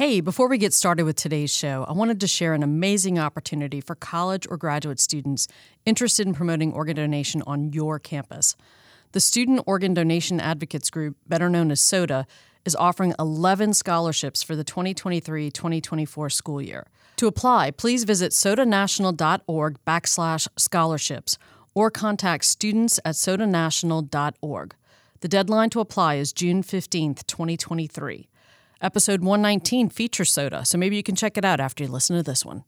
Hey, before we get started with today's show, I wanted to share an amazing opportunity for college or graduate students interested in promoting organ donation on your campus. The Student Organ Donation Advocates Group, better known as SODA, is offering 11 scholarships for the 2023 2024 school year. To apply, please visit sodanational.org backslash scholarships or contact students at sodanational.org. The deadline to apply is June 15th, 2023. Episode 119 features soda, so maybe you can check it out after you listen to this one.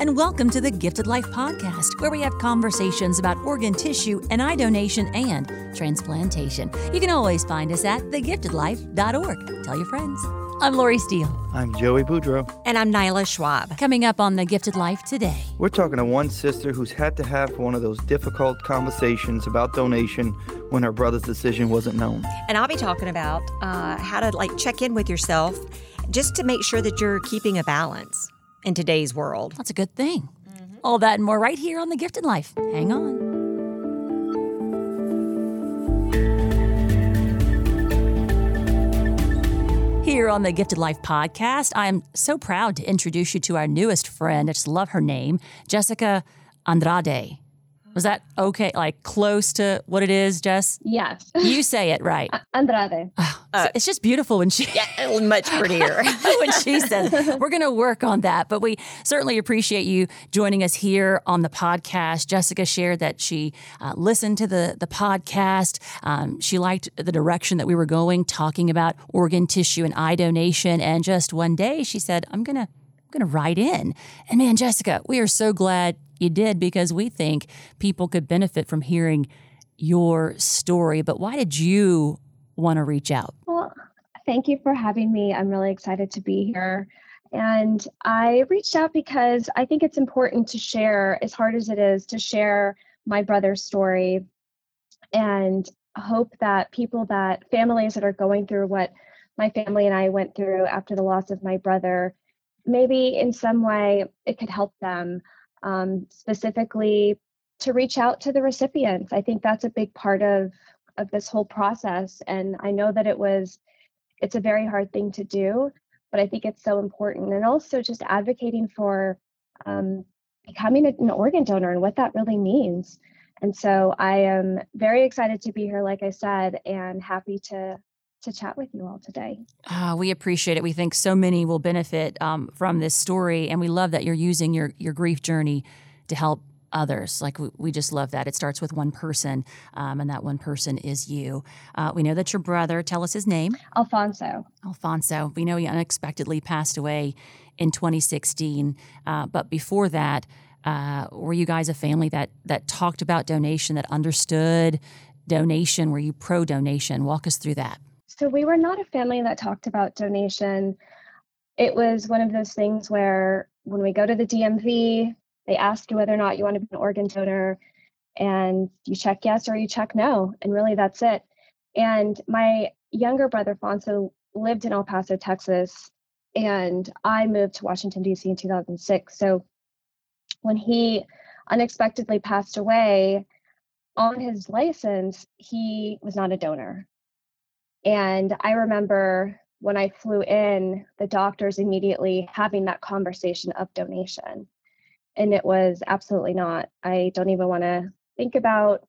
And welcome to the Gifted Life Podcast, where we have conversations about organ tissue and eye donation and transplantation. You can always find us at thegiftedlife.org. Tell your friends. I'm Lori Steele. I'm Joey Boudreau. And I'm Nyla Schwab. Coming up on The Gifted Life today. We're talking to one sister who's had to have one of those difficult conversations about donation when her brother's decision wasn't known. And I'll be talking about uh, how to like check in with yourself just to make sure that you're keeping a balance in today's world. That's a good thing. Mm-hmm. All that and more right here on The Gifted Life. Hang on. Here on the Gifted Life podcast, I am so proud to introduce you to our newest friend. I just love her name, Jessica Andrade. Was that okay? Like close to what it is, Jess? Yes. You say it right. Andrade. Oh, uh, it's just beautiful when she yeah, much prettier when she says we're going to work on that. But we certainly appreciate you joining us here on the podcast. Jessica shared that she uh, listened to the the podcast. Um, she liked the direction that we were going, talking about organ tissue and eye donation. And just one day, she said, "I'm gonna." I'm going to write in. And man, Jessica, we are so glad you did because we think people could benefit from hearing your story. But why did you want to reach out? Well, thank you for having me. I'm really excited to be here. And I reached out because I think it's important to share, as hard as it is, to share my brother's story and hope that people that families that are going through what my family and I went through after the loss of my brother, maybe in some way it could help them um, specifically to reach out to the recipients. I think that's a big part of of this whole process, and I know that it was it's a very hard thing to do, but I think it's so important, and also just advocating for um, becoming an organ donor and what that really means. And so I am very excited to be here, like I said, and happy to to chat with you all today. Uh, we appreciate it. We think so many will benefit um, from this story, and we love that you're using your your grief journey to help others. Like we, we just love that. It starts with one person, um, and that one person is you. Uh, we know that your brother. Tell us his name. Alphonso. Alphonso. We know he unexpectedly passed away in 2016, uh, but before that. Uh, were you guys a family that that talked about donation, that understood donation? Were you pro donation? Walk us through that. So we were not a family that talked about donation. It was one of those things where when we go to the DMV, they ask you whether or not you want to be an organ donor, and you check yes or you check no, and really that's it. And my younger brother Fonso lived in El Paso, Texas, and I moved to Washington D.C. in 2006. So when he unexpectedly passed away, on his license, he was not a donor. And I remember when I flew in, the doctors immediately having that conversation of donation. And it was absolutely not. I don't even want to think about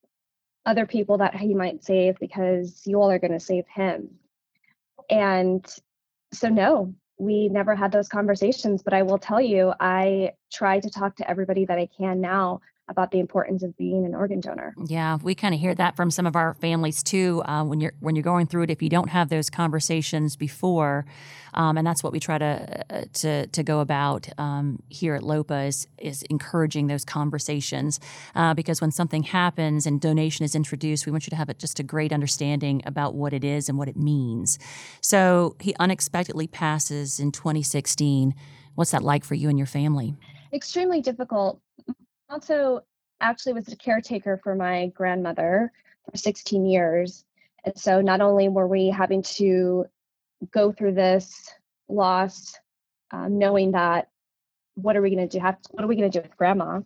other people that he might save because you all are going to save him. And so, no, we never had those conversations. But I will tell you, I try to talk to everybody that I can now about the importance of being an organ donor. Yeah, we kind of hear that from some of our families too. Uh, when you're when you're going through it, if you don't have those conversations before, um, and that's what we try to uh, to to go about um, here at LOPA is is encouraging those conversations uh, because when something happens and donation is introduced, we want you to have a, just a great understanding about what it is and what it means. So he unexpectedly passes in 2016. What's that like for you and your family? Extremely difficult also actually was a caretaker for my grandmother for 16 years. And so not only were we having to go through this loss, um, knowing that what are we going to do? Have, what are we going to do with grandma?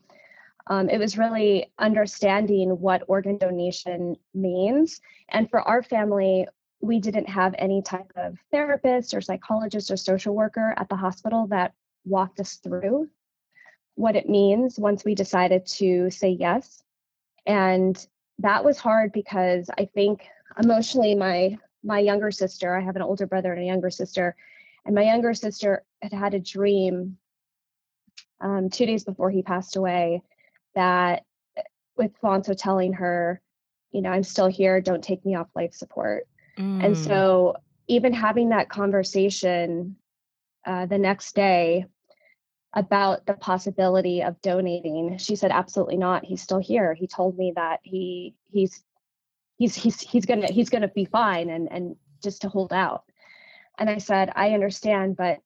Um, it was really understanding what organ donation means. And for our family, we didn't have any type of therapist or psychologist or social worker at the hospital that walked us through what it means once we decided to say yes. And that was hard because I think emotionally my my younger sister, I have an older brother and a younger sister, and my younger sister had had a dream um, two days before he passed away that with Fonso telling her, you know, I'm still here, don't take me off life support. Mm. And so even having that conversation uh, the next day about the possibility of donating, she said, absolutely not. He's still here. He told me that he he's he's he's he's gonna he's gonna be fine and and just to hold out. And I said, I understand, but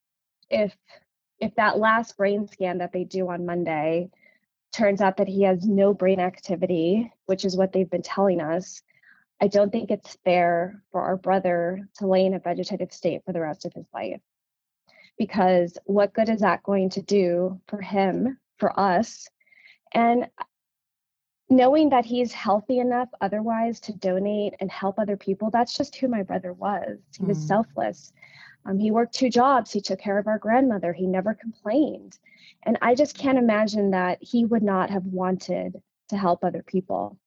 if if that last brain scan that they do on Monday turns out that he has no brain activity, which is what they've been telling us, I don't think it's fair for our brother to lay in a vegetative state for the rest of his life. Because what good is that going to do for him, for us? And knowing that he's healthy enough otherwise to donate and help other people, that's just who my brother was. He was mm. selfless. Um, he worked two jobs. He took care of our grandmother. He never complained. And I just can't imagine that he would not have wanted to help other people.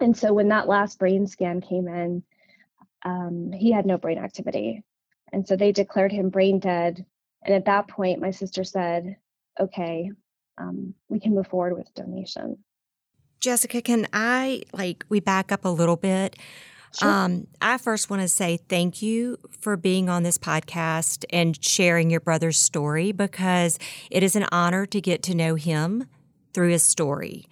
And so when that last brain scan came in, um, he had no brain activity. And so they declared him brain dead. And at that point, my sister said, okay, um, we can move forward with donation. Jessica, can I, like, we back up a little bit? Sure. Um, I first want to say thank you for being on this podcast and sharing your brother's story because it is an honor to get to know him through his story.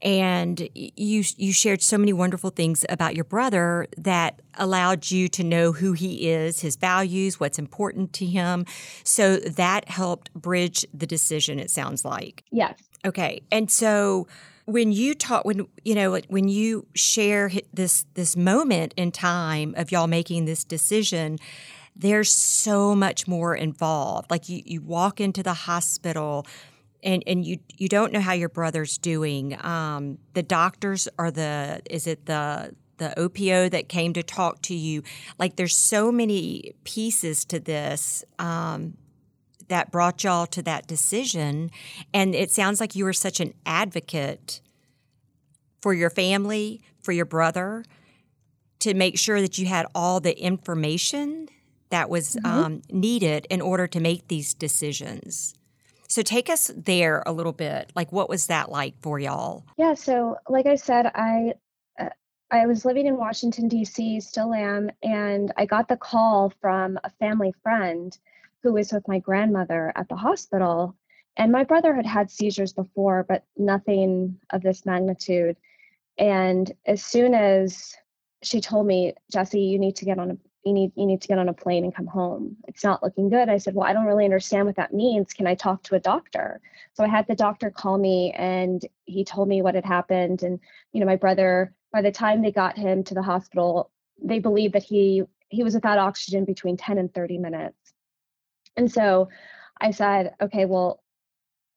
And you you shared so many wonderful things about your brother that allowed you to know who he is, his values, what's important to him. So that helped bridge the decision. It sounds like. Yes. Okay. And so when you talk when you know when you share this this moment in time of y'all making this decision there's so much more involved like you you walk into the hospital and and you you don't know how your brother's doing um, the doctors are the is it the the OPO that came to talk to you like there's so many pieces to this um, that brought y'all to that decision. And it sounds like you were such an advocate for your family, for your brother, to make sure that you had all the information that was mm-hmm. um, needed in order to make these decisions. So take us there a little bit. Like, what was that like for y'all? Yeah. So, like I said, I uh, I was living in Washington D.C. Still am, and I got the call from a family friend who was with my grandmother at the hospital. And my brother had had seizures before, but nothing of this magnitude. And as soon as she told me, Jesse, you need to get on a you need you need to get on a plane and come home. It's not looking good. I said, Well, I don't really understand what that means. Can I talk to a doctor? So I had the doctor call me and he told me what had happened. And, you know, my brother, by the time they got him to the hospital, they believed that he he was without oxygen between 10 and 30 minutes. And so I said, okay, well,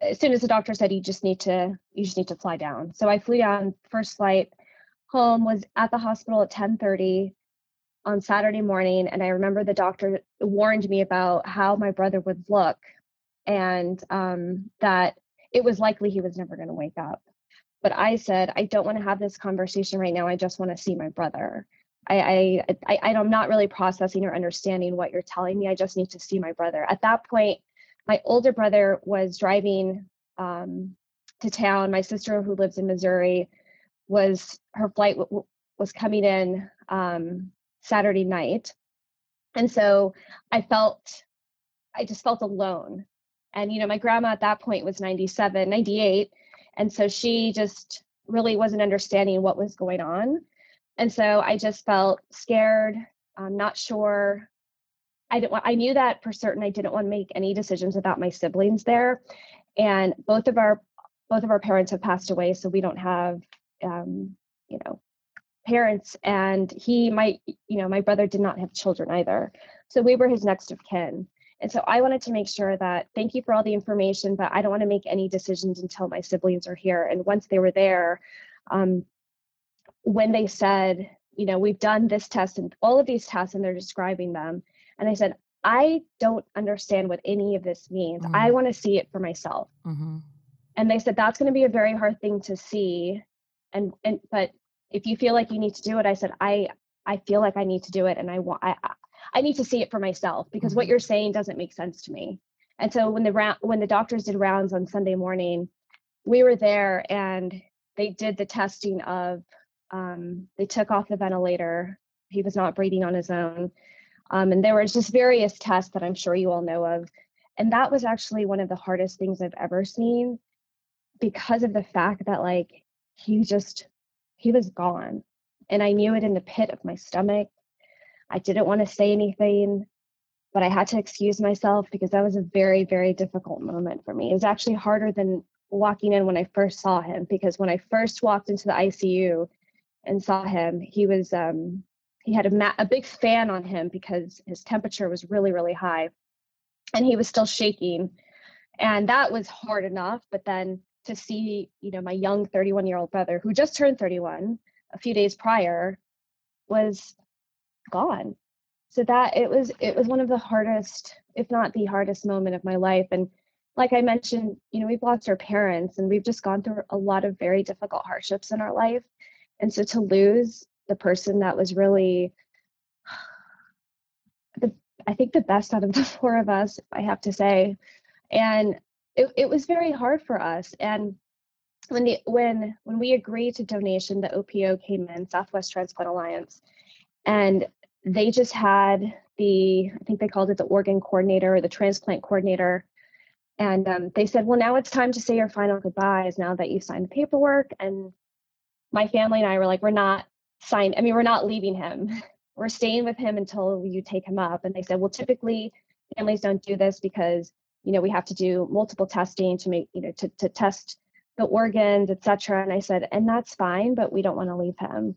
as soon as the doctor said you just need to you just need to fly down. So I flew down first flight home was at the hospital at 10:30 on Saturday morning and I remember the doctor warned me about how my brother would look and um, that it was likely he was never going to wake up. But I said, I don't want to have this conversation right now. I just want to see my brother. I, I, I, I'm not really processing or understanding what you're telling me. I just need to see my brother. At that point, my older brother was driving um, to town. My sister, who lives in Missouri, was her flight w- was coming in um, Saturday night, and so I felt, I just felt alone. And you know, my grandma at that point was 97, 98, and so she just really wasn't understanding what was going on. And so I just felt scared, I'm not sure I didn't want, I knew that for certain I didn't want to make any decisions without my siblings there. And both of our both of our parents have passed away, so we don't have um, you know, parents and he my you know, my brother did not have children either. So we were his next of kin. And so I wanted to make sure that thank you for all the information, but I don't want to make any decisions until my siblings are here. And once they were there, um, when they said, you know, we've done this test and all of these tests and they're describing them. And I said, I don't understand what any of this means. Mm-hmm. I want to see it for myself. Mm-hmm. And they said, that's going to be a very hard thing to see. And, and, but if you feel like you need to do it, I said, I, I feel like I need to do it. And I want, I, I need to see it for myself because mm-hmm. what you're saying doesn't make sense to me. And so when the round, when the doctors did rounds on Sunday morning, we were there and they did the testing of um, they took off the ventilator. He was not breathing on his own. Um, and there was just various tests that I'm sure you all know of. And that was actually one of the hardest things I've ever seen because of the fact that like he just he was gone. And I knew it in the pit of my stomach. I didn't want to say anything, but I had to excuse myself because that was a very, very difficult moment for me. It was actually harder than walking in when I first saw him because when I first walked into the ICU, and saw him, he was um, he had a, ma- a big fan on him because his temperature was really really high, and he was still shaking, and that was hard enough. But then to see you know my young 31 year old brother who just turned 31 a few days prior was gone. So that it was it was one of the hardest if not the hardest moment of my life. And like i mentioned you know we've lost our parents and we've just gone through a lot of very difficult hardships in our life. And so to lose the person that was really the I think the best out of the four of us, I have to say. And it, it was very hard for us. And when the when when we agreed to donation, the OPO came in, Southwest Transplant Alliance, and they just had the I think they called it the organ coordinator or the transplant coordinator. And um, they said, well, now it's time to say your final goodbyes now that you've signed the paperwork and my family and I were like, we're not signed. I mean, we're not leaving him. We're staying with him until you take him up. And they said, well, typically families don't do this because, you know, we have to do multiple testing to make, you know, to, to test the organs, etc. And I said, and that's fine, but we don't want to leave him.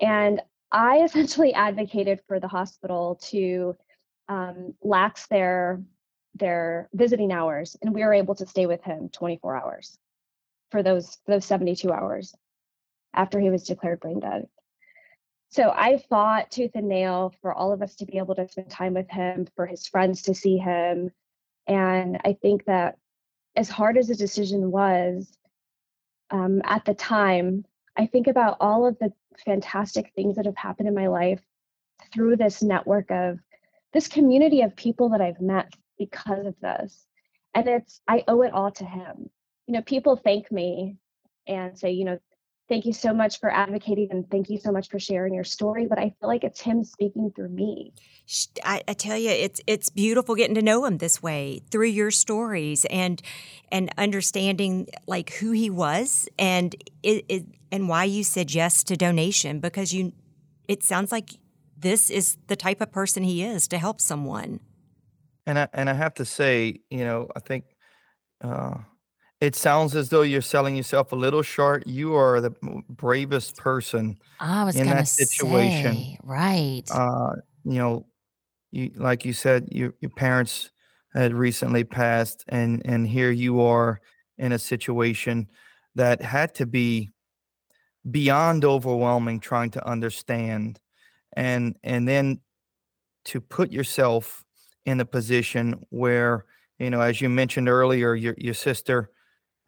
And I essentially advocated for the hospital to um, lax their their visiting hours, and we were able to stay with him 24 hours for those those 72 hours after he was declared brain dead. So I fought tooth and nail for all of us to be able to spend time with him, for his friends to see him. And I think that as hard as the decision was um, at the time, I think about all of the fantastic things that have happened in my life through this network of this community of people that I've met because of this. And it's, I owe it all to him. You know, people thank me and say, you know, thank you so much for advocating and thank you so much for sharing your story but i feel like it's him speaking through me. I, I, tell you it's it's beautiful getting to know him this way through your stories and and understanding like who he was and it, it and why you said yes to donation because you it sounds like this is the type of person he is to help someone. And i and i have to say you know i think uh it sounds as though you're selling yourself a little short. You are the bravest person I was in gonna that situation. say, right. Uh, you know, you like you said, your your parents had recently passed, and and here you are in a situation that had to be beyond overwhelming, trying to understand, and and then to put yourself in a position where you know, as you mentioned earlier, your your sister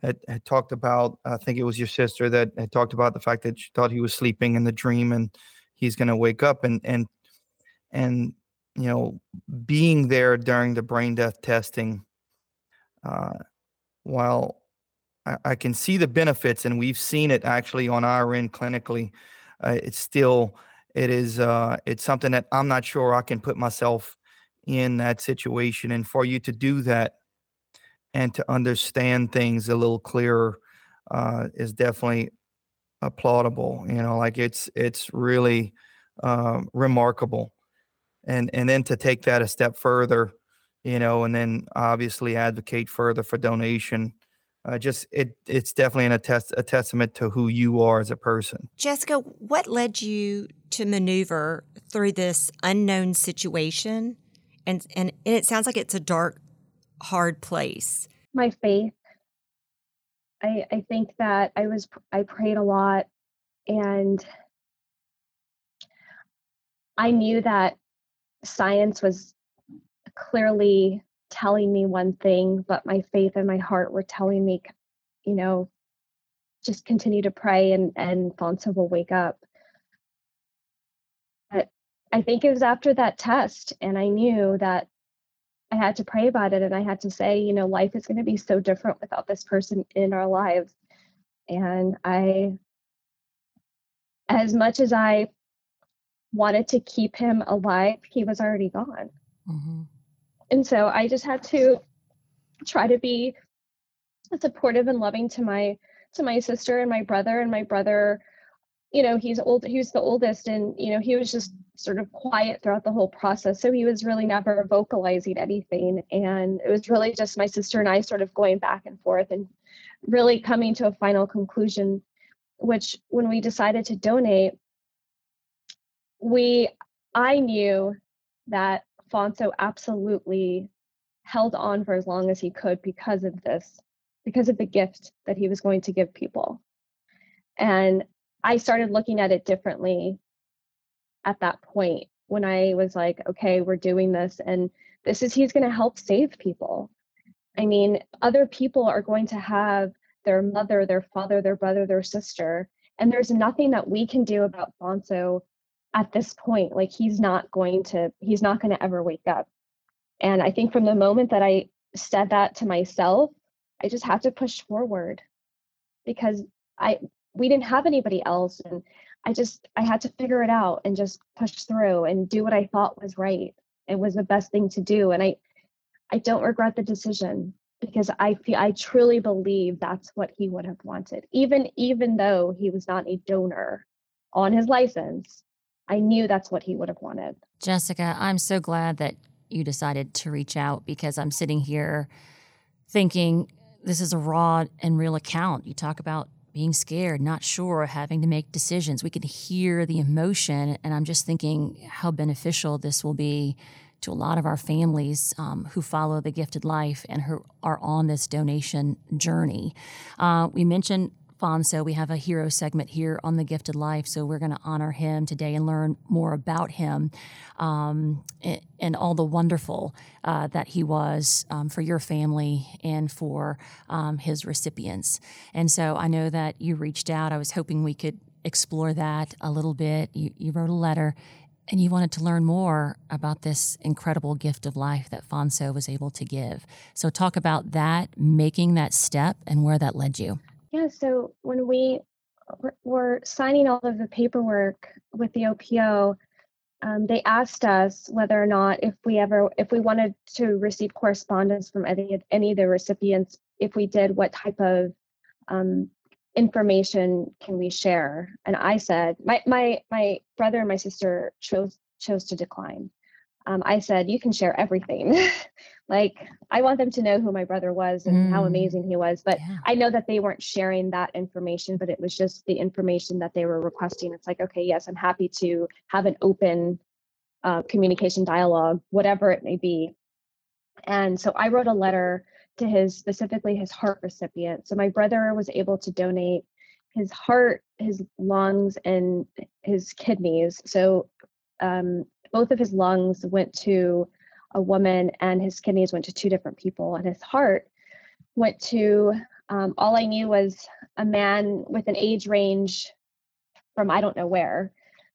had, had talked about, I think it was your sister that had talked about the fact that she thought he was sleeping in the dream and he's going to wake up and, and, and, you know, being there during the brain death testing, uh, while I, I can see the benefits and we've seen it actually on our end clinically, uh, it's still, it is, uh, it's something that I'm not sure I can put myself in that situation. And for you to do that, and to understand things a little clearer uh, is definitely applaudable. You know, like it's it's really um, remarkable, and and then to take that a step further, you know, and then obviously advocate further for donation. Uh, just it it's definitely an attest, a testament to who you are as a person. Jessica, what led you to maneuver through this unknown situation and and it sounds like it's a dark, hard place. My faith. I I think that I was I prayed a lot, and I knew that science was clearly telling me one thing, but my faith and my heart were telling me, you know, just continue to pray and and Fonso will wake up. But I think it was after that test, and I knew that I had to pray about it, and I had to say, you know, life is going to be so different without this person in our lives. And I, as much as I wanted to keep him alive, he was already gone. Mm-hmm. And so I just had to try to be supportive and loving to my to my sister and my brother and my brother you know he's old he was the oldest and you know he was just sort of quiet throughout the whole process so he was really never vocalizing anything and it was really just my sister and i sort of going back and forth and really coming to a final conclusion which when we decided to donate we i knew that fonso absolutely held on for as long as he could because of this because of the gift that he was going to give people. And I started looking at it differently at that point when I was like, okay, we're doing this and this is he's going to help save people. I mean, other people are going to have their mother, their father, their brother, their sister, and there's nothing that we can do about Fonso at this point. Like he's not going to he's not going to ever wake up. And I think from the moment that I said that to myself, I just had to push forward because I we didn't have anybody else and I just I had to figure it out and just push through and do what I thought was right. It was the best thing to do and I I don't regret the decision because I feel I truly believe that's what he would have wanted. Even even though he was not a donor on his license, I knew that's what he would have wanted. Jessica, I'm so glad that you decided to reach out because I'm sitting here thinking this is a raw and real account. You talk about being scared, not sure, having to make decisions. We can hear the emotion, and I'm just thinking how beneficial this will be to a lot of our families um, who follow the gifted life and who are on this donation journey. Uh, we mentioned Fonso. We have a hero segment here on The Gifted Life, so we're going to honor him today and learn more about him um, and, and, all the wonderful uh, that he was um, for your family and for um, his recipients. And so I know that you reached out. I was hoping we could explore that a little bit. You, you wrote a letter and you wanted to learn more about this incredible gift of life that Fonso was able to give. So, talk about that, making that step, and where that led you. Yeah, so when we were signing all of the paperwork with the OPO, um, they asked us whether or not if we ever if we wanted to receive correspondence from any any of the recipients if we did what type of um, information can we share? And i said my my my brother and my sister chose chose to decline. Um, i said you can share everything like i want them to know who my brother was and mm. how amazing he was but yeah. i know that they weren't sharing that information but it was just the information that they were requesting it's like okay yes i'm happy to have an open uh, communication dialogue whatever it may be and so i wrote a letter to his specifically his heart recipient so my brother was able to donate his heart his lungs and his kidneys so um, both of his lungs went to a woman and his kidneys went to two different people and his heart went to um, all i knew was a man with an age range from i don't know where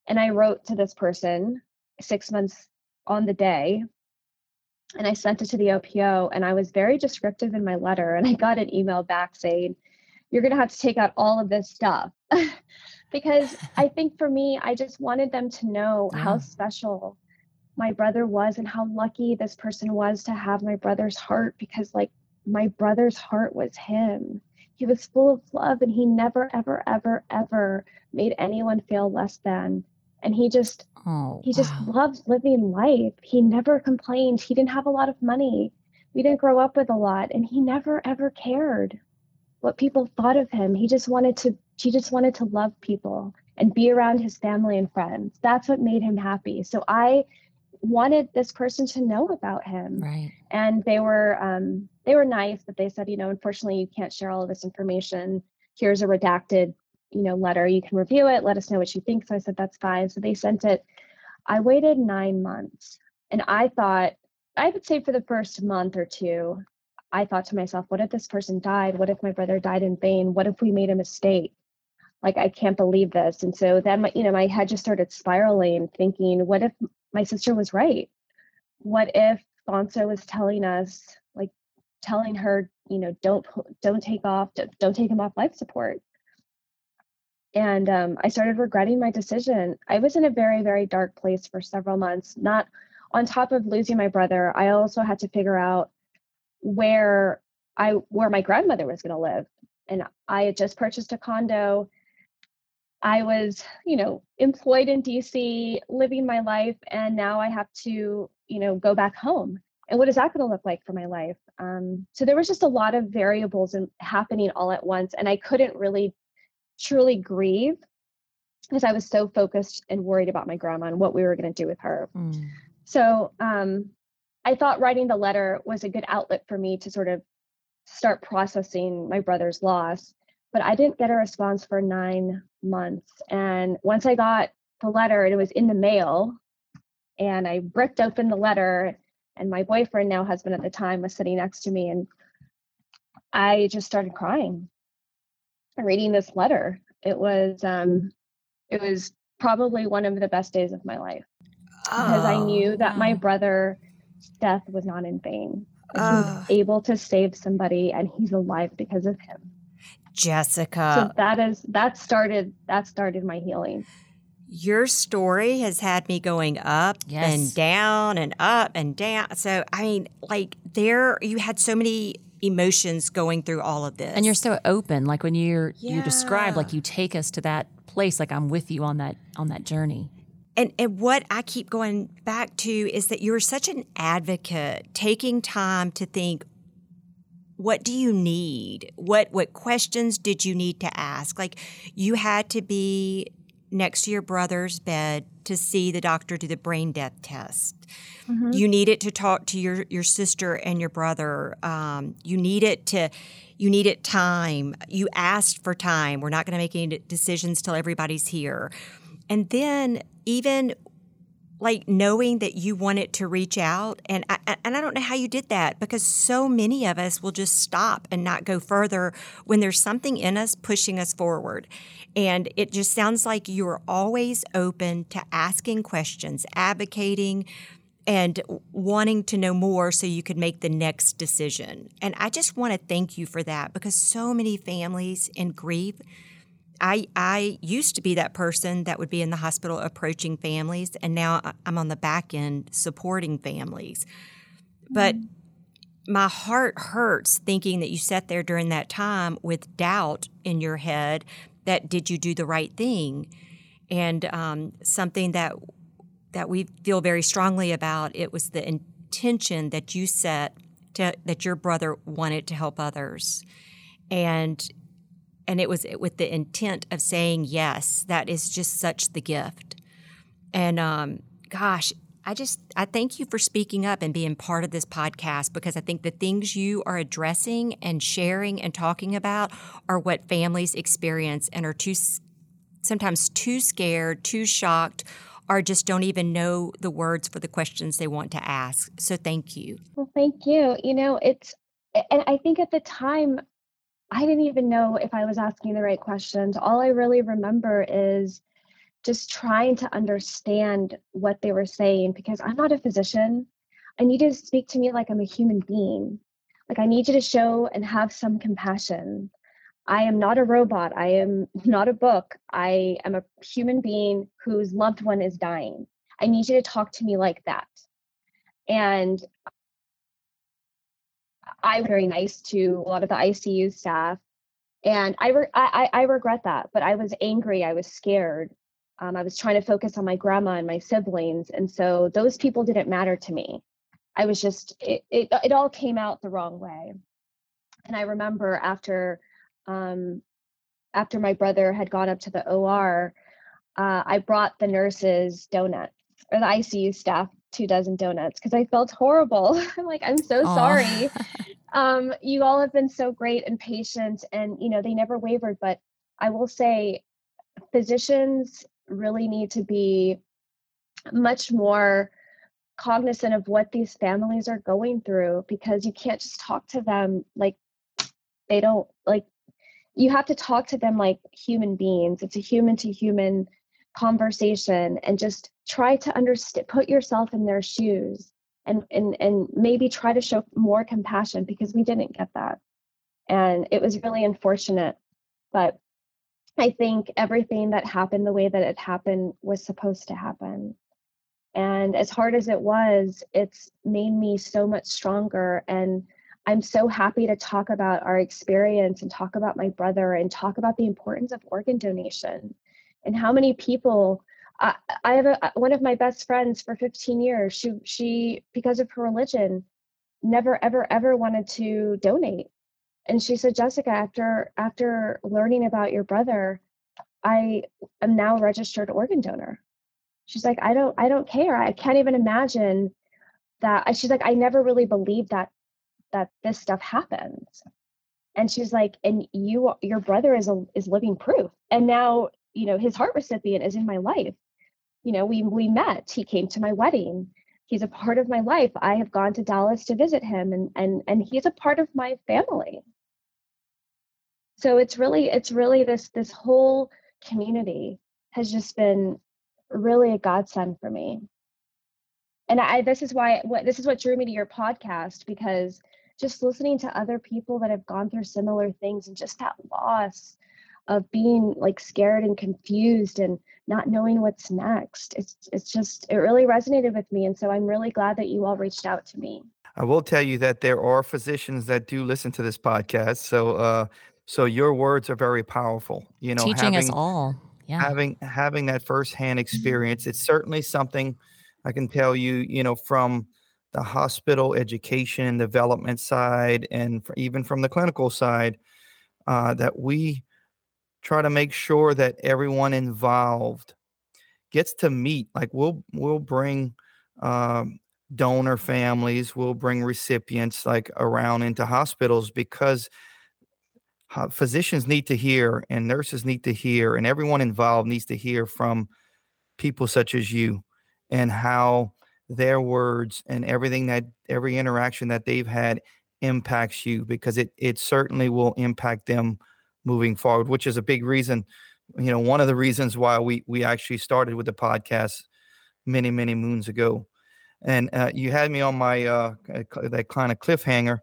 and i wrote to this person six months on the day and i sent it to the opo and i was very descriptive in my letter and i got an email back saying you're going to have to take out all of this stuff because i think for me i just wanted them to know yeah. how special my brother was and how lucky this person was to have my brother's heart because like my brother's heart was him. He was full of love and he never ever ever ever made anyone feel less than. And he just oh, he just wow. loved living life. He never complained. He didn't have a lot of money. We didn't grow up with a lot and he never ever cared what people thought of him. He just wanted to he just wanted to love people and be around his family and friends. That's what made him happy. So i wanted this person to know about him. Right. And they were um, they were nice, but they said, you know, unfortunately, you can't share all of this information. Here's a redacted, you know, letter. You can review it. Let us know what you think. So I said, that's fine. So they sent it. I waited nine months, and I thought I would say for the first month or two, I thought to myself, what if this person died? What if my brother died in vain? What if we made a mistake? Like, I can't believe this. And so then, my, you know, my head just started spiraling, thinking, what if my sister was right? What if Fonso was telling us, like, telling her, you know, don't don't take off, don't take him off life support? And um, I started regretting my decision. I was in a very, very dark place for several months. Not on top of losing my brother, I also had to figure out where I where my grandmother was going to live. And I had just purchased a condo. I was, you know, employed in DC, living my life, and now I have to, you know, go back home. And what is that going to look like for my life? Um, so there was just a lot of variables and happening all at once, and I couldn't really truly grieve because I was so focused and worried about my grandma and what we were going to do with her. Mm. So um, I thought writing the letter was a good outlet for me to sort of start processing my brother's loss. But I didn't get a response for nine months. And once I got the letter and it was in the mail, and I ripped open the letter, and my boyfriend, now husband at the time, was sitting next to me, and I just started crying reading this letter. It was um, it was probably one of the best days of my life because I knew that my brother death was not in vain. He was able to save somebody and he's alive because of him. Jessica. So that is that started that started my healing. Your story has had me going up yes. and down and up and down. So I mean, like there you had so many emotions going through all of this. And you're so open. Like when you're yeah. you describe like you take us to that place like I'm with you on that on that journey. And, and what I keep going back to is that you're such an advocate, taking time to think, what do you need? What what questions did you need to ask? Like you had to be next to your brother's bed to see the doctor do the brain death test. Mm-hmm. You needed to talk to your your sister and your brother. Um, you needed to you needed time. You asked for time. We're not going to make any decisions till everybody's here. And then even like knowing that you wanted to reach out and I, and I don't know how you did that because so many of us will just stop and not go further when there's something in us pushing us forward. And it just sounds like you're always open to asking questions advocating and wanting to know more so you could make the next decision. And I just want to thank you for that because so many families in grief I I used to be that person that would be in the hospital approaching families, and now I'm on the back end supporting families. But mm-hmm. my heart hurts thinking that you sat there during that time with doubt in your head that did you do the right thing, and um, something that that we feel very strongly about. It was the intention that you set to, that your brother wanted to help others, and and it was with the intent of saying yes. That is just such the gift. And um, gosh, I just I thank you for speaking up and being part of this podcast because I think the things you are addressing and sharing and talking about are what families experience and are too sometimes too scared, too shocked, or just don't even know the words for the questions they want to ask. So thank you. Well, thank you. You know, it's and I think at the time I didn't even know if I was asking the right questions. All I really remember is just trying to understand what they were saying because I'm not a physician. I need you to speak to me like I'm a human being. Like I need you to show and have some compassion. I am not a robot. I am not a book. I am a human being whose loved one is dying. I need you to talk to me like that. And I was very nice to a lot of the ICU staff, and I, re- I, I regret that. But I was angry. I was scared. Um, I was trying to focus on my grandma and my siblings, and so those people didn't matter to me. I was just it it, it all came out the wrong way. And I remember after um, after my brother had gone up to the OR, uh, I brought the nurses donuts or the ICU staff two dozen donuts because I felt horrible. I'm like, I'm so Aww. sorry. um, you all have been so great and patient, and you know they never wavered. But I will say, physicians really need to be much more cognizant of what these families are going through because you can't just talk to them like they don't like you have to talk to them like human beings it's a human to human conversation and just try to understand put yourself in their shoes and and and maybe try to show more compassion because we didn't get that and it was really unfortunate but i think everything that happened the way that it happened was supposed to happen and as hard as it was, it's made me so much stronger. And I'm so happy to talk about our experience and talk about my brother and talk about the importance of organ donation and how many people. I, have a, uh, one of my best friends for 15 years. She, she, because of her religion, never, ever, ever wanted to donate. And she said, Jessica, after after learning about your brother, I am now a registered organ donor. She's like i don't i don't care. I can't even imagine that. She's like i never really believed that that this stuff happens. And she's like and you your brother is a is living proof. And now you know his heart recipient is in my life you know we we met he came to my wedding. He's a part of my life. I have gone to dallas to visit him and and and he's a part of my family. So it's really it's really this this whole community has just been really a godsend for me. And I this is why what this is what drew me to your podcast because just listening to other people that have gone through similar things and just that loss of being like scared and confused and not knowing what's next. It's it's just it really resonated with me and so I'm really glad that you all reached out to me. I will tell you that there are physicians that do listen to this podcast. So uh so your words are very powerful. You know, teaching having, us all yeah. having having that firsthand mm-hmm. experience it's certainly something i can tell you you know from the hospital education and development side and even from the clinical side uh, that we try to make sure that everyone involved gets to meet like we'll we'll bring um, donor families we'll bring recipients like around into hospitals because physicians need to hear and nurses need to hear and everyone involved needs to hear from people such as you and how their words and everything that every interaction that they've had impacts you because it it certainly will impact them moving forward which is a big reason you know one of the reasons why we we actually started with the podcast many many moons ago and uh, you had me on my uh that kind of cliffhanger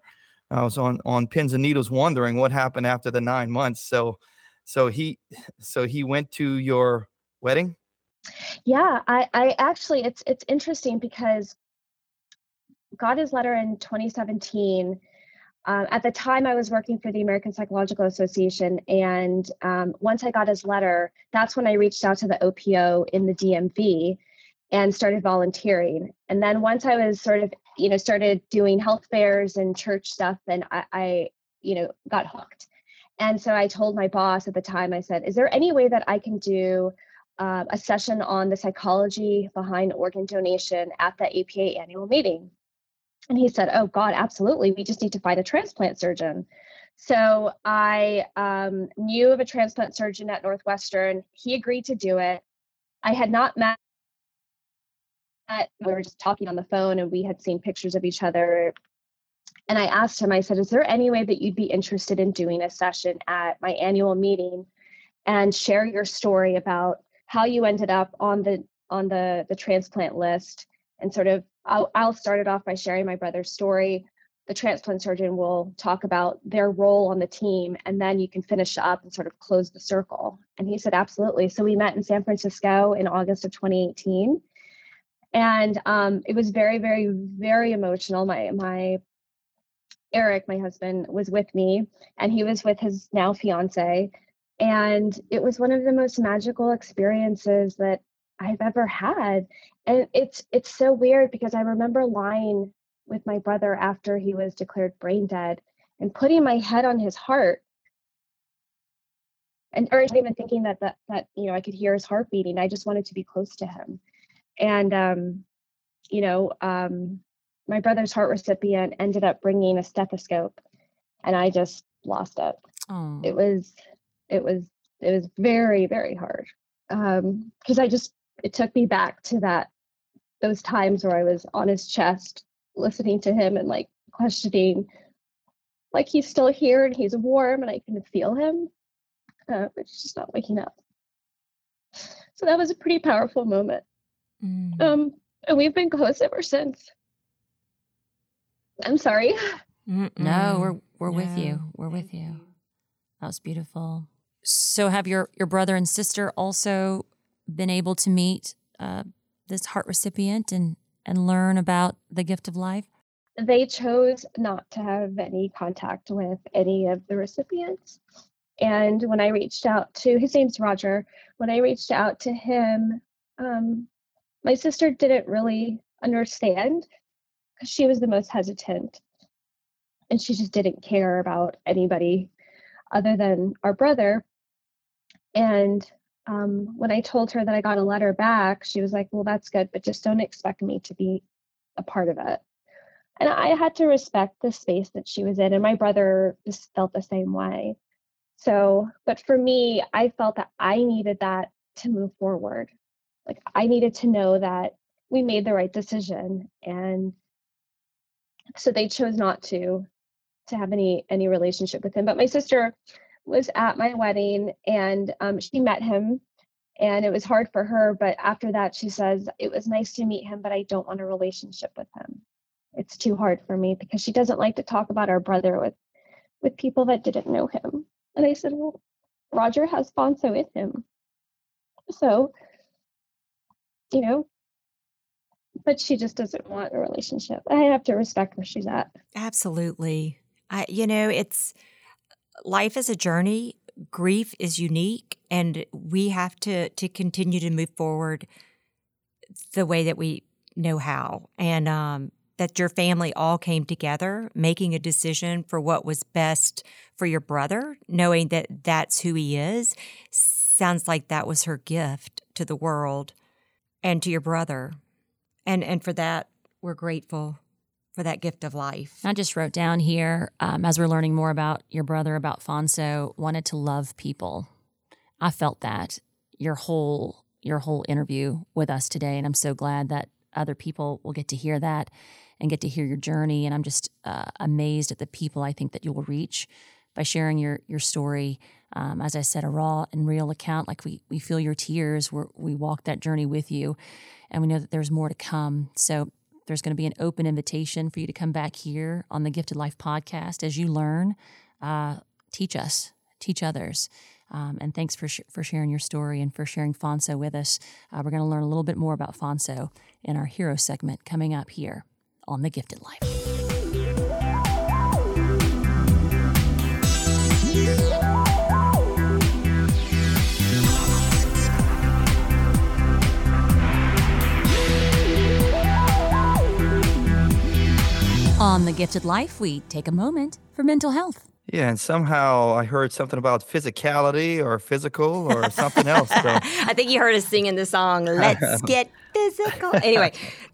I was on on pins and needles wondering what happened after the nine months. So so he so he went to your wedding? Yeah, I, I actually it's it's interesting because got his letter in 2017. Um, at the time, I was working for the American Psychological Association, and um, once I got his letter, that's when I reached out to the OPO in the DMV and started volunteering. And then once I was sort of you know started doing health fairs and church stuff and I, I you know got hooked and so i told my boss at the time i said is there any way that i can do uh, a session on the psychology behind organ donation at the apa annual meeting and he said oh god absolutely. We just need to find a transplant surgeon. So i um, knew of a transplant surgeon at northwestern. He agreed to do it. I had not met we were just talking on the phone and we had seen pictures of each other. And I asked him, I said, Is there any way that you'd be interested in doing a session at my annual meeting and share your story about how you ended up on the on the the transplant list and sort of I'll, I'll start it off by sharing my brother's story. The transplant surgeon will talk about their role on the team and then you can finish up and sort of close the circle. And he said absolutely. So we met in san francisco in august of 2018 and um, it was very very very emotional. My my eric my husband was with me and he was with his now fiance. And it was one of the most magical experiences that i've ever had and it's it's so weird because i remember lying with my brother after he was declared brain dead and putting my head on his heart and or even thinking that that that you know i could hear his heart beating i just wanted to be close to him and um, you know, um, my brother's heart recipient ended up bringing a stethoscope, and I just lost it. Oh. It was, it was, it was very, very hard because um, I just it took me back to that those times where I was on his chest, listening to him and like questioning, like he's still here and he's warm and I can feel him, uh, but he's just not waking up. So that was a pretty powerful moment. Mm. Um, and we've been close ever since. I'm sorry. Mm-mm. No, we're we're no. with you. We're with you. That was beautiful. So, have your your brother and sister also been able to meet uh, this heart recipient and and learn about the gift of life? They chose not to have any contact with any of the recipients. And when I reached out to his name's Roger, when I reached out to him, um, my sister didn't really understand because she was the most hesitant and she just didn't care about anybody other than our brother. And um, when I told her that I got a letter back, she was like, Well, that's good, but just don't expect me to be a part of it. And I had to respect the space that she was in. And my brother just felt the same way. So, but for me, I felt that I needed that to move forward. Like I needed to know that we made the right decision. And so they chose not to to have any any relationship with him. But my sister was at my wedding and um, she met him and it was hard for her but after that she says it was nice to meet him but i don't want a relationship with him. It's too hard for me because she doesn't like to talk about our brother with with people that didn't know him. And i said well roger has fonso in him. So you know but she just doesn't want a relationship. I have to respect where she's at. Absolutely. I you know it's life is a journey. Grief is unique, and we have to to continue to move forward the way that we know how. And um, that your family all came together, making a decision for what was best for your brother, knowing that that's who he is, sounds like that was her gift to the world and to your brother. And and for that, we're grateful for that gift of life. I just wrote down here um, as we're learning more about your brother, about Fonso, wanted to love people. I felt that your whole your whole interview with us today, and I'm so glad that other people will get to hear that and get to hear your journey. And I'm just uh, amazed at the people I think that you will reach by sharing your your story. Um, as I said, a raw and real account. Like we we feel your tears. we we walk that journey with you, and we know that there's more to come. So there's going to be an open invitation for you to come back here on the Gifted Life podcast as you learn. Uh, teach us, teach others. Um, and thanks for, sh- for sharing your story and for sharing Fonso with us. Uh, we're going to learn a little bit more about Fonso in our hero segment coming up here on The Gifted Life. On The Gifted Life, we take a moment for mental health. Yeah, and somehow I heard something about physicality or physical or something else. So. I think you heard us singing the song "Let's Get Physical." Anyway,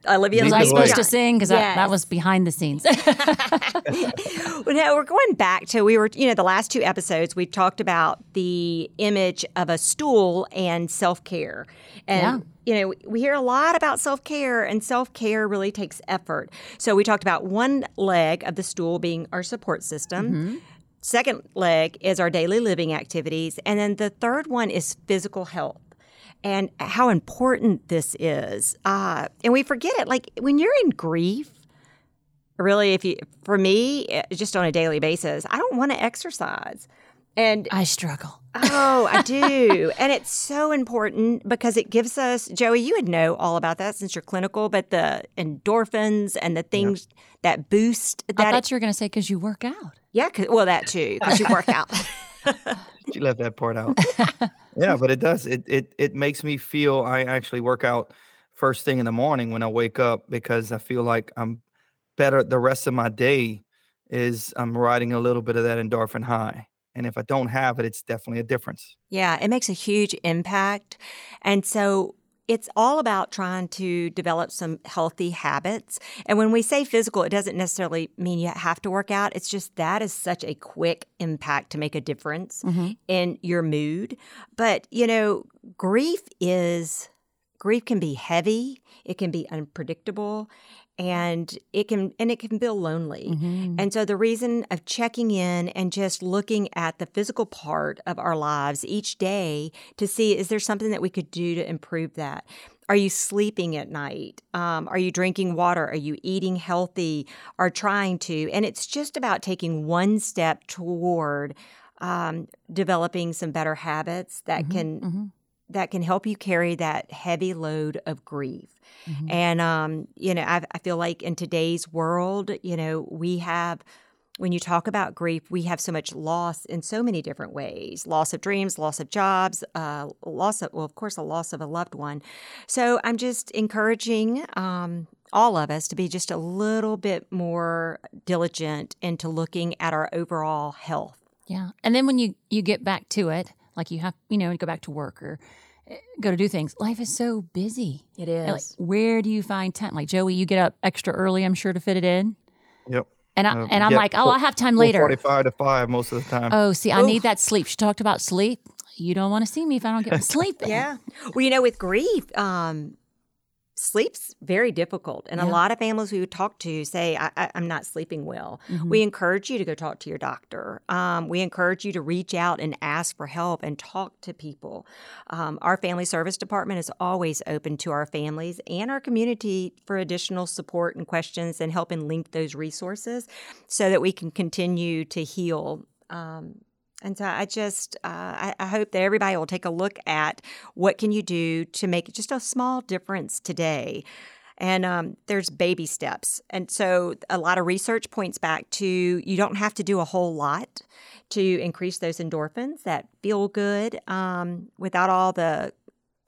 Olivia was I supposed to sing because yes. that, that was behind the scenes. well, no, we're going back to we were you know the last two episodes we talked about the image of a stool and self care and. Yeah you know, we hear a lot about self care, and self care really takes effort. So, we talked about one leg of the stool being our support system. Mm-hmm. Second leg is our daily living activities. And then the third one is physical health and how important this is. Uh, and we forget it. Like when you're in grief, really, if you, for me, eh, just on a daily basis, I don't want to exercise. And I struggle. Oh, I do. and it's so important because it gives us, Joey, you would know all about that since you're clinical, but the endorphins and the things yep. that boost that. I thought you were going to say because you work out. Yeah, well, that too, because you work out. you left that part out. yeah, but it does. It, it, it makes me feel I actually work out first thing in the morning when I wake up because I feel like I'm better the rest of my day is I'm riding a little bit of that endorphin high. And if I don't have it, it's definitely a difference. Yeah, it makes a huge impact. And so it's all about trying to develop some healthy habits. And when we say physical, it doesn't necessarily mean you have to work out. It's just that is such a quick impact to make a difference mm-hmm. in your mood. But, you know, grief is grief can be heavy, it can be unpredictable, and it can and it can feel lonely. Mm-hmm. And so the reason of checking in and just looking at the physical part of our lives each day to see is there something that we could do to improve that. Are you sleeping at night? Um, are you drinking water? Are you eating healthy? Are trying to? And it's just about taking one step toward um, developing some better habits that mm-hmm, can mm-hmm. That can help you carry that heavy load of grief. Mm-hmm. And, um, you know, I, I feel like in today's world, you know, we have when you talk about grief, we have so much loss in so many different ways loss of dreams, loss of jobs, uh, loss of, well, of course, a loss of a loved one. So I'm just encouraging um, all of us to be just a little bit more diligent into looking at our overall health. Yeah. And then when you, you get back to it, like you have, you know, you go back to work or go to do things. Life is so busy. It is. Like, where do you find time? Like Joey, you get up extra early, I'm sure, to fit it in. Yep. And I uh, and I'm like, oh, I have time later. Forty five to five most of the time. Oh, see, I need that sleep. She talked about sleep. You don't want to see me if I don't get my sleep. yeah. Well, you know, with grief, um, sleep's very difficult. And yeah. a lot of families we would talk to say, I, am not sleeping well. Mm-hmm. We encourage you to go talk to your doctor. Um, we encourage you to reach out and ask for help and talk to people. Um, our family service department is always open to our families and our community for additional support and questions and help helping link those resources so that we can continue to heal um, and so I just uh, I, I, hope that everybody will take a look at what can you do to make just a small difference today. And um, there's baby steps. And so a lot of research points back to you don't have to do a whole lot to increase those endorphins that feel good um, without all the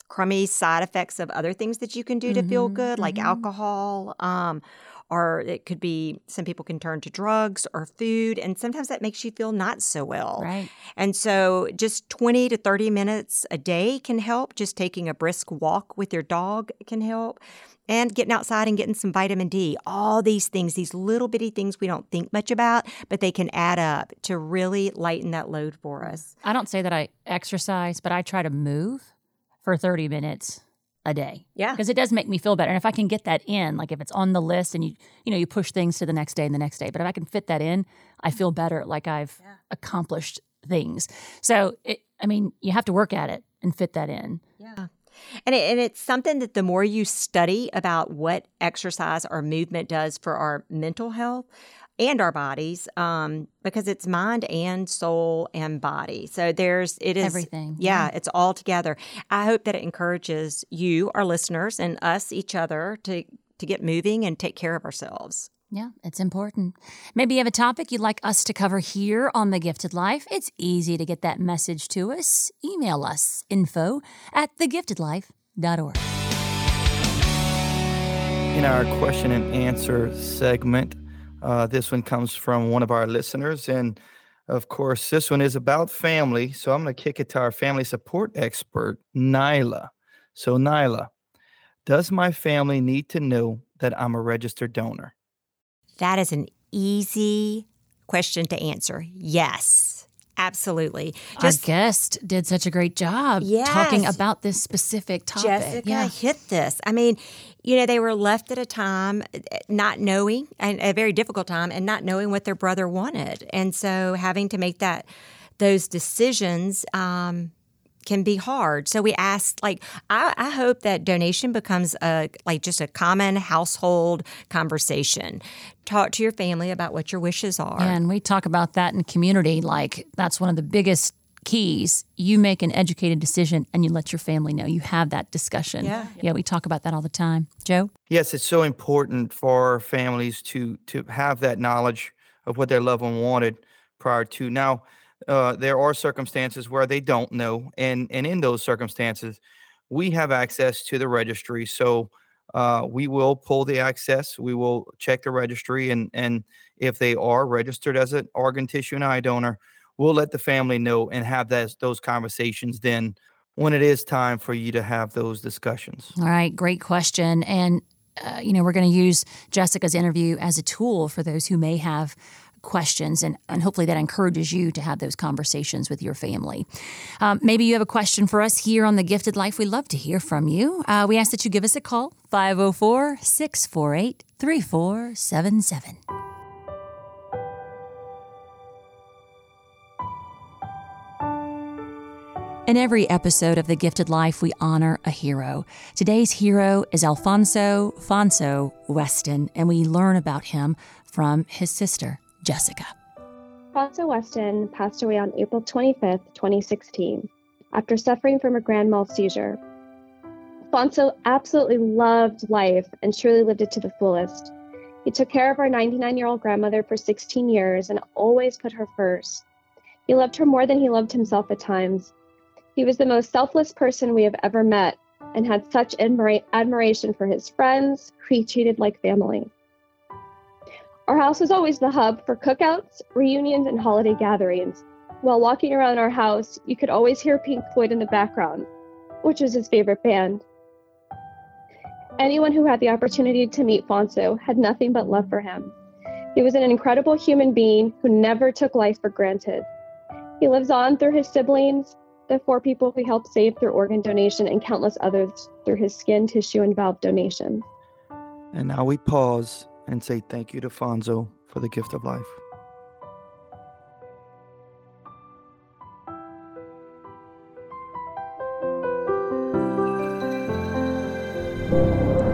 crummy side effects of other things that you can do to mm-hmm, feel good, mm-hmm. like alcohol. Um, or it could be some people can turn to drugs or food and sometimes that makes you feel not so well right and so just 20 to 30 minutes a day can help just taking a brisk walk with your dog can help and getting outside and getting some vitamin D. All these things, these little bitty things we don't think much about, but they can add up to really lighten that load for us. I don't say that I exercise, but I try to move for 30 minutes a day. Yeah. Because it does make me feel better. And if I can get that in, like if it's on the list and you, you know, you push things to the next day and the next day, but if I can fit that in, I feel mm-hmm. better like I've yeah. accomplished things. So, it, I mean, you have to work at it and fit that in. Yeah. And, it, and it's something that the more you study about what exercise or movement does for our mental health, and our bodies um, because it's mind and soul and body. So there's it is everything. Yeah, yeah, it's all together. I hope that it encourages you, our listeners, and us each other to to get moving and take care of ourselves. Yeah, it's important. Maybe you have a topic you'd like us to cover here on The Gifted Life. It's easy to get that message to us. Email us info at thegiftedlife.org. In our question and answer segment, uh, this one comes from one of our listeners. And of course, this one is about family. So I'm going to kick it to our family support expert, Nyla. So, Nyla, does my family need to know that I'm a registered donor? That is an easy question to answer. Yes. Absolutely. Just, Our guest did such a great job yes, talking about this specific topic. Jessica yeah. hit this. I mean, you know, they were left at a time not knowing, and a very difficult time, and not knowing what their brother wanted. And so having to make that those decisions um, can be hard. So we asked, like, I, I, hope that donation becomes a like just a common household conversation. Talk to your family about what your wishes are. And we talk about that in community. Like that's one of the biggest keys. You make an educated decision and you let your family know. You have that discussion. Yeah. Yeah, we talk about that all the time. Joe? Yes, it's so important for families to to have that knowledge of what their loved one wanted prior to. Now, uh, there are circumstances where they don't know, and and in those circumstances, we have access to the registry. So uh, we will pull the access. We will check the registry, and and if they are registered as an organ tissue and eye donor, we'll let the family know and have that those conversations then when it is time for you to have those discussions? All right, great question. And, uh, you know, we're going to use Jessica's interview as a tool for those who may have questions, and, and hopefully that encourages you to have those conversations with your family. Um, maybe you have a question for us here on The Gifted Life. We'd love to hear from you. Uh, we ask that you give us a call, 504 648 3477. In every episode of The Gifted Life, we honor a hero. Today's hero is Alphonso Fonso Weston, and we learn about him from his sister, Jessica. Fonso Weston passed away on April 25, 2016, after suffering from a grand mal seizure. Fonso absolutely loved life and truly lived it to the fullest. He took care of our 99 year old grandmother for 16 years and always put her first. He loved her more than he loved himself at times he was the most selfless person we have ever met and had such admira- admiration for his friends, who he treated like family. Our house was always the hub for cookouts, reunions, and holiday gatherings. While walking around our house, you could always hear Pink Floyd in the background, which was his favorite band. Anyone who had the opportunity to meet Fonso had nothing but love for him. He was an incredible human being who never took life for granted. He lives on through his siblings, the four people he helped save through organ donation, and countless others through his skin, tissue, and valve donation. And now we pause and say thank you to Fonso for the gift of life.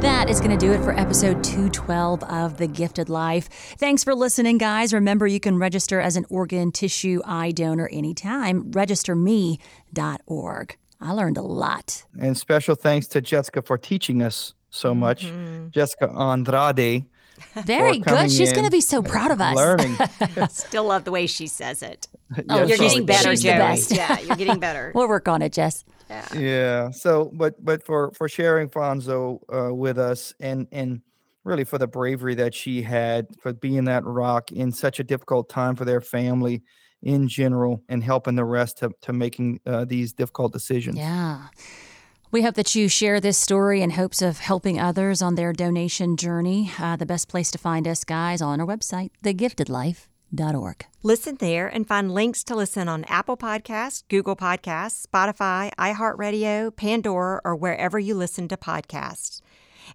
That is going to do it for episode 212 of The Gifted Life. Thanks for listening, guys. Remember, you can register as an organ tissue eye donor anytime. Registerme.org. I learned a lot. And special thanks to Jessica for teaching us so much. Mm-hmm. Jessica Andrade. Very good. She's going to be so proud of us. Learning. Still love the way she says it. Oh, you're getting better, Joey. Yeah, you're getting better. we'll work on it, Jess. Yeah. Yeah. So, but but for for sharing Fonso uh, with us and and really for the bravery that she had for being that rock in such a difficult time for their family in general and helping the rest to to making uh, these difficult decisions. Yeah. We hope that you share this story in hopes of helping others on their donation journey. Uh, the best place to find us, guys, on our website, thegiftedlife.com org. Listen there and find links to listen on Apple Podcasts, Google Podcasts, Spotify, iHeartRadio, Pandora, or wherever you listen to podcasts.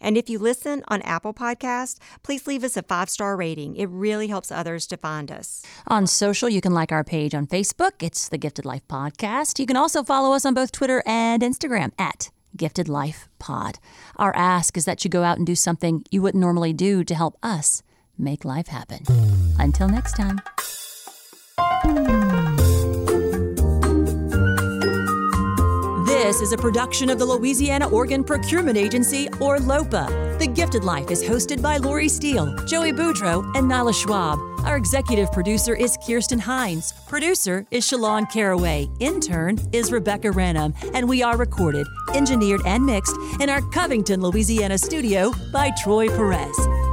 And if you listen on Apple Podcasts, please leave us a five star rating. It really helps others to find us. On social, you can like our page on Facebook. It's the Gifted Life Podcast. You can also follow us on both Twitter and Instagram at Gifted Life Pod. Our ask is that you go out and do something you wouldn't normally do to help us make life happen. Until next time. This is a production of the Louisiana Organ Procurement Agency, or LOPA. The Gifted Life is hosted by Lori Steele, Joey Boudreau, and Nyla Schwab. Our executive producer is Kirsten Hines. Producer is Shalon Caraway. Intern is Rebecca Renham. And we are recorded, engineered, and mixed in our Covington, Louisiana studio by Troy Perez.